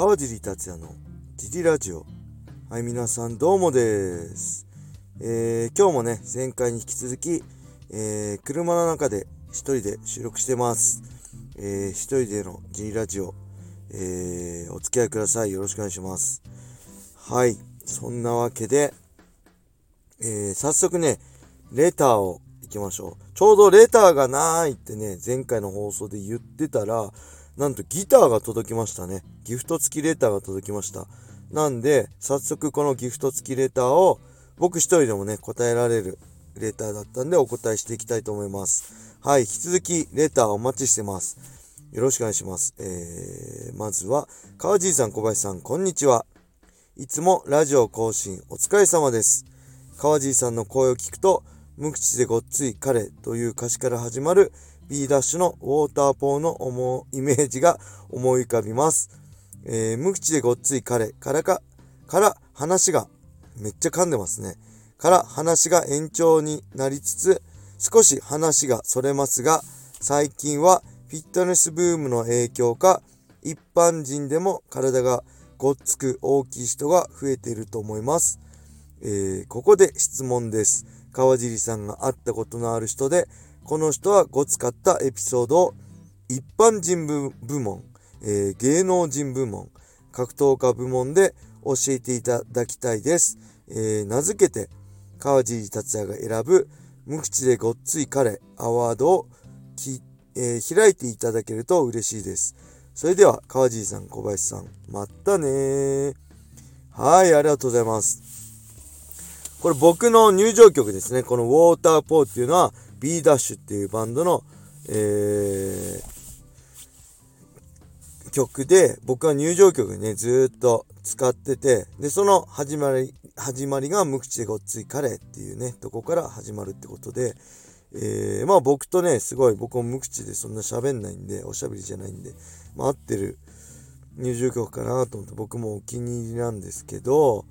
川尻達也のジリラジオ。はい、皆さんどうもです。えー、今日もね、前回に引き続き、えー、車の中で一人で収録してます。えー、一人でのジリラジオ、えー、お付き合いください。よろしくお願いします。はい、そんなわけで、えー、早速ね、レターを行きましょう。ちょうどレターがないってね、前回の放送で言ってたら、なんとギターが届きましたね。ギフト付きレターが届きました。なんで、早速このギフト付きレターを僕一人でもね、答えられるレターだったんでお答えしていきたいと思います。はい、引き続きレターお待ちしてます。よろしくお願いします。えー、まずは、川尻さん、小林さん、こんにちは。いつもラジオ更新お疲れ様です。川尻さんの声を聞くと、無口でごっつい彼という歌詞から始まる B ダッシュのウォーターポーのイメージが思い浮かびます。えー、無口でごっつい彼からか、から話が、めっちゃ噛んでますね。から話が延長になりつつ、少し話がそれますが、最近はフィットネスブームの影響か、一般人でも体がごっつく大きい人が増えていると思います。えー、ここで質問です。川尻さんが会ったことのある人で、この人はごつかったエピソードを一般人部部門、えー、芸能人部門、格闘家部門で教えていただきたいです。えー、名付けて、川尻達也が選ぶ無口でごっつい彼アワードをき、えー、開いていただけると嬉しいです。それでは、川尻さん、小林さん、またねはい、ありがとうございます。これ僕の入場曲ですね。このウォーターポーっていうのは、B ダッシュっていうバンドの、えー、曲で、僕は入場曲にね、ずっと使ってて、で、その始まり、始まりが無口でごっついカレーっていうね、とこから始まるってことで、えー、まあ僕とね、すごい僕も無口でそんな喋んないんで、おしゃべりじゃないんで、まあ合ってる入場曲かなと思って僕もお気に入りなんですけど、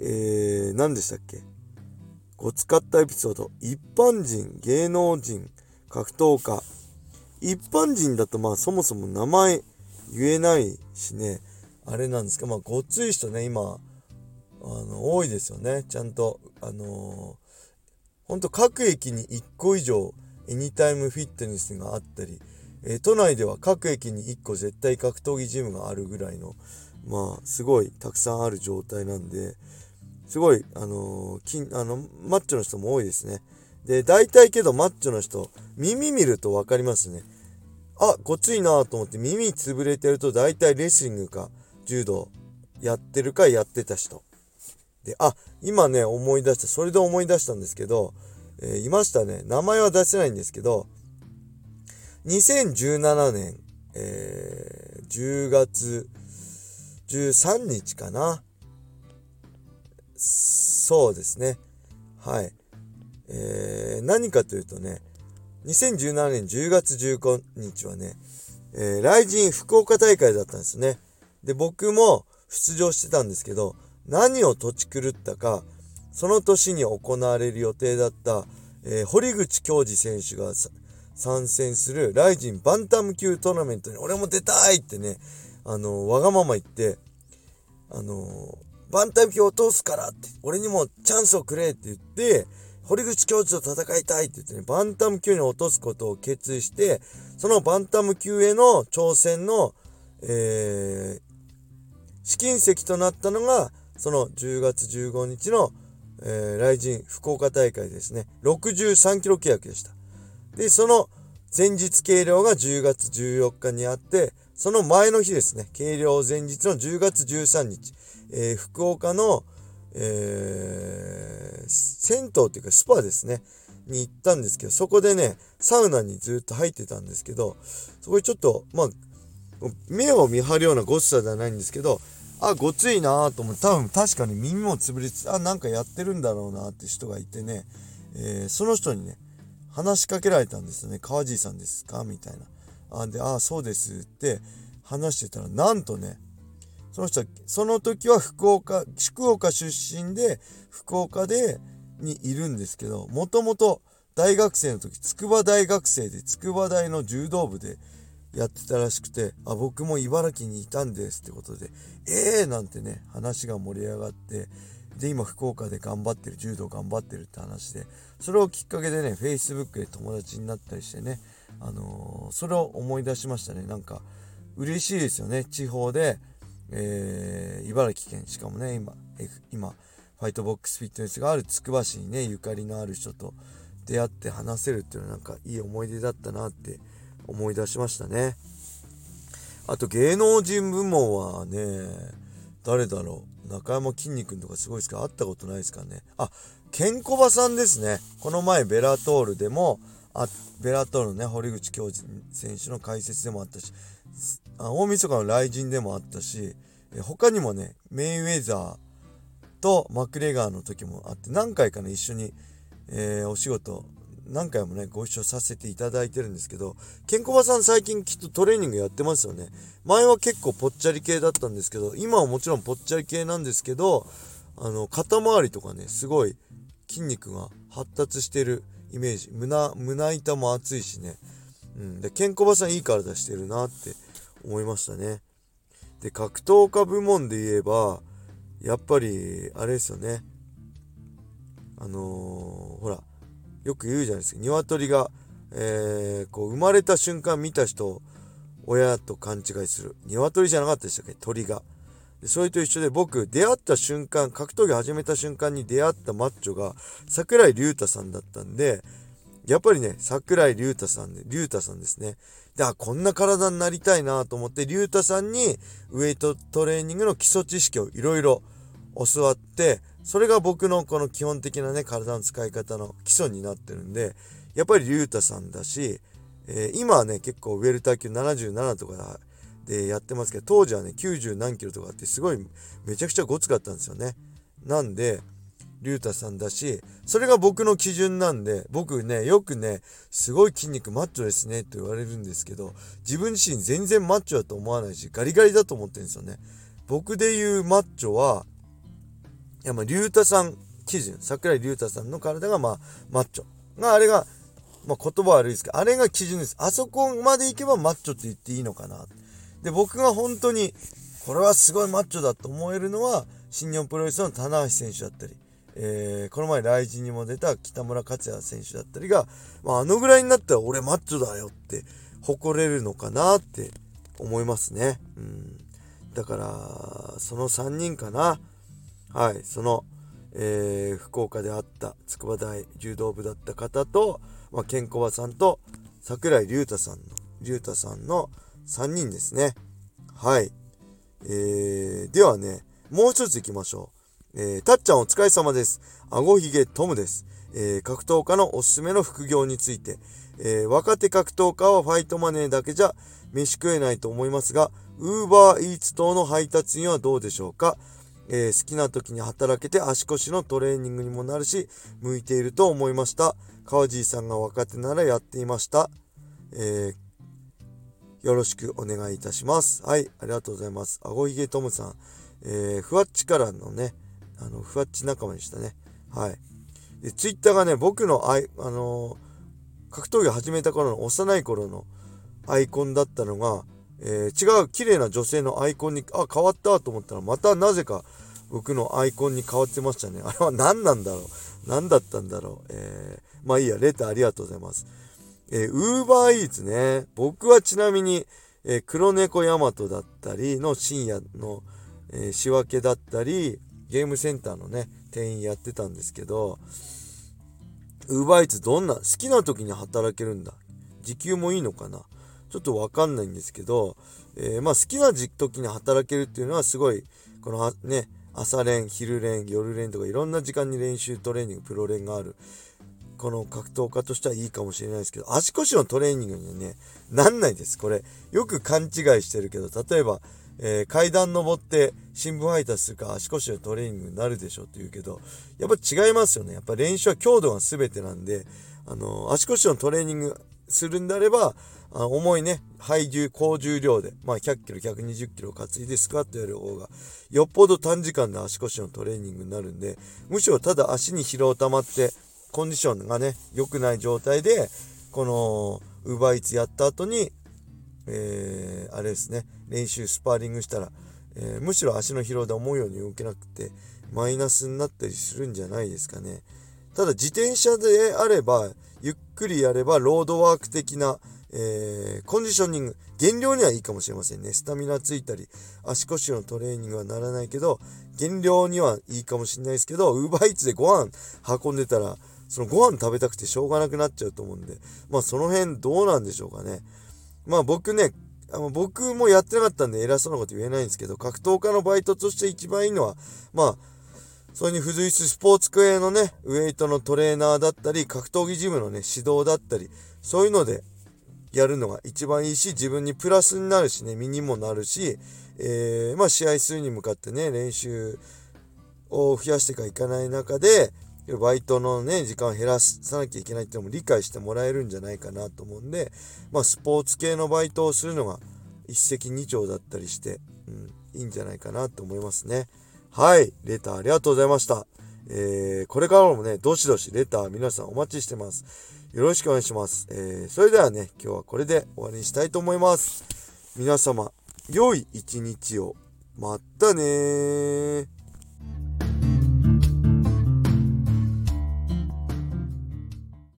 えー、何でしたっけ？ご使ったエピソード。一般人、芸能人、格闘家。一般人だとまあそもそも名前言えないしね、あれなんですか、まあごっつい人ね、今、あの、多いですよね。ちゃんと、あのー、ほんと各駅に1個以上、エニタイムフィットネスがあったり、えー、都内では各駅に1個絶対格闘技ジムがあるぐらいの、まあ、すごいたくさんある状態なんで、すごい、あのー、あの、マッチョの人も多いですね。で、大体けどマッチョの人、耳見ると分かりますね。あ、ごついなと思って耳潰れてると大体レスリングか柔道やってるかやってた人。で、あ、今ね、思い出した。それで思い出したんですけど、えー、いましたね。名前は出せないんですけど、2017年、えー、10月13日かな。そうですね。はい。えー、何かというとね、2017年10月15日はね、えー、雷神福岡大会だったんですね。で、僕も出場してたんですけど、何を土地狂ったか、その年に行われる予定だった、えー、堀口恭司選手が参戦するライジンバンタム級トーナメントに俺も出たいってね、あのー、わがまま言って、あのーバンタム級を通すからって、俺にもチャンスをくれって言って、堀口教授と戦いたいって言ってね、バンタム級に落とすことを決意して、そのバンタム級への挑戦の、えー、試金石となったのが、その10月15日の、えー、来神福岡大会ですね。63キロ規約でした。で、その前日計量が10月14日にあって、その前の日ですね、計量前日の10月13日、えー、福岡の、えー、銭湯っていうかスパですね、に行ったんですけど、そこでね、サウナにずっと入ってたんですけど、そこにちょっと、まあ、目を見張るようなごっさではないんですけど、あ、ごついなと思って、多分確かに耳も潰れて、あ、なんかやってるんだろうなって人がいてね、えー、その人にね、話しかけられたんですよね。川尻さんですか？みたいな。あ、で、あ、そうですって話してたら、なんとね、その人は、その時は福岡、福岡出身で、福岡で、にいるんですけど、もともと大学生の時、筑波大学生で、筑波大の柔道部で、やってたらしくて、あ、僕も茨城にいたんですってことで、ええー、なんてね、話が盛り上がって、で、今福岡で頑張ってる、柔道頑張ってるって話で、それをきっかけでね、Facebook で友達になったりしてね、あのー、それを思い出しましたね。なんか、嬉しいですよね。地方で、えー、茨城県、しかもね、今、今、ファイトボックスフィットネスがあるつくば市にね、ゆかりのある人と出会って話せるっていうのはなんかいい思い出だったなって思い出しましたね。あと芸能人部門はね、誰だろう。中山きんに君とかすごいですか？会ったことないですかね？あ、ケンコバさんですね。この前ベラトールでも、あベラトールのね、堀口教授選手の解説でもあったし、あ大晦日の雷神でもあったし、他にもね、メインウェザーとマクレガーの時もあって、何回かね、一緒に、えー、お仕事何回もね、ご一緒させていただいてるんですけど、ケンコバさん最近きっとトレーニングやってますよね。前は結構ぽっちゃり系だったんですけど、今はもちろんぽっちゃり系なんですけど、あの、肩周りとかね、すごい筋肉が発達してるイメージ。胸、胸板も厚いしね。うん。で、ケンコバさんいい体してるなって思いましたね。で、格闘家部門で言えば、やっぱり、あれですよね。あのー、ほら、よく言うじゃないですか。鶏が、えー、こう、生まれた瞬間見た人親と勘違いする。鶏じゃなかったでしたっけ？鳥が。でそれと一緒で僕、出会った瞬間、格闘技始めた瞬間に出会ったマッチョが桜井隆太さんだったんで、やっぱりね、桜井隆太さんで、隆太さんですね。で、あ、こんな体になりたいなと思って、隆太さんにウェイトトレーニングの基礎知識をいろいろ教わって、それが僕のこの基本的なね、体の使い方の基礎になってるんで、やっぱり竜太さんだし、えー、今はね、結構ウェルター級77とかでやってますけど、当時はね、90何キロとかってすごいめちゃくちゃごつかったんですよね。なんで、竜太さんだし、それが僕の基準なんで、僕ね、よくね、すごい筋肉マッチョですねと言われるんですけど、自分自身全然マッチョだと思わないし、ガリガリだと思ってるんですよね。僕で言うマッチョは、いや、まあ、竜太さん基準、桜井竜太さんの体が、まあ、マッチョ。が、あれが、まあ、言葉悪いですけど、あれが基準です。あそこまで行けばマッチョって言っていいのかな。で、僕が本当に、これはすごいマッチョだと思えるのは、新日本プロレスの棚橋選手だったり、えー、この前、来日にも出た北村克也選手だったりが、まあ、あのぐらいになったら俺マッチョだよって誇れるのかなって思いますね。うん。だから、その3人かな。はい、その、えー、福岡であった筑波大柔道部だった方と、まあ、ケンコバさんと桜井隆太さんの、隆太さんの3人ですね。はい。えー、ではね、もう一つ行きましょう。えー、たっちゃんお疲れ様です。あごひげトムです。えー、格闘家のおすすめの副業について、えー、若手格闘家はファイトマネーだけじゃ飯食えないと思いますが、ウーバーイーツ等の配達員はどうでしょうかえー、好きな時に働けて足腰のトレーニングにもなるし、向いていると思いました。川尻さんが若手ならやっていました。えー、よろしくお願いいたします。はい、ありがとうございます。あごひげトムさん、えー、ふわっちからのね、あの、ふわっち仲間でしたね。はい。で、ツイッターがね、僕のアイ、あのー、格闘技始めた頃の幼い頃のアイコンだったのが、えー、違う綺麗な女性のアイコンに、あ、変わったと思ったら、またなぜか僕のアイコンに変わってましたね。あれは何なんだろう何だったんだろうえー、まあいいや、レターありがとうございます。えー、ウーバーイーツね。僕はちなみに、えー、黒猫ヤマトだったりの深夜の、えー、仕分けだったり、ゲームセンターのね、店員やってたんですけど、ウーバーイーツどんな、好きな時に働けるんだ。時給もいいのかなちょっとわかんないんですけど、えー、まあ好きな時に働けるっていうのはすごい、このね、朝練、昼練、夜練とかいろんな時間に練習トレーニング、プロ練がある。この格闘家としてはいいかもしれないですけど、足腰のトレーニングにはね、なんないです。これ、よく勘違いしてるけど、例えば、えー、階段登って新聞配達するか足腰のトレーニングになるでしょって言うけど、やっぱ違いますよね。やっぱ練習は強度が全てなんで、あのー、足腰のトレーニングするんであれば、あ重いね、配重、高重量で、まあ100キロ、120キロ担いでスクワットやる方が、よっぽど短時間で足腰のトレーニングになるんで、むしろただ足に疲労溜まって、コンディションがね、良くない状態で、この、ウーバーイーツやった後に、えー、あれですね、練習、スパーリングしたら、えー、むしろ足の疲労で思うように動けなくて、マイナスになったりするんじゃないですかね。ただ自転車であれば、ゆっくりやれば、ロードワーク的な、えー、コンディショニング、減量にはいいかもしれませんね。スタミナついたり、足腰のトレーニングはならないけど、減量にはいいかもしれないですけど、ウーバーイーツでご飯運んでたら、そのご飯食べたくてしょうがなくなっちゃうと思うんで、まあその辺どうなんでしょうかね。まあ僕ね、あの僕もやってなかったんで偉そうなこと言えないんですけど、格闘家のバイトとして一番いいのは、まあ、それに付随するスポーツ系のね、ウェイトのトレーナーだったり、格闘技ジムのね、指導だったり、そういうのでやるのが一番いいし、自分にプラスになるしね、身にもなるし、えー、まあ試合数に向かってね、練習を増やしてかいかない中で、バイトのね、時間を減らさなきゃいけないっていうのも理解してもらえるんじゃないかなと思うんで、まあスポーツ系のバイトをするのが一石二鳥だったりして、うん、いいんじゃないかなと思いますね。はい。レターありがとうございました。えー、これからもね、どしどしレター皆さんお待ちしてます。よろしくお願いします。えー、それではね、今日はこれで終わりにしたいと思います。皆様、良い一日を。またねー。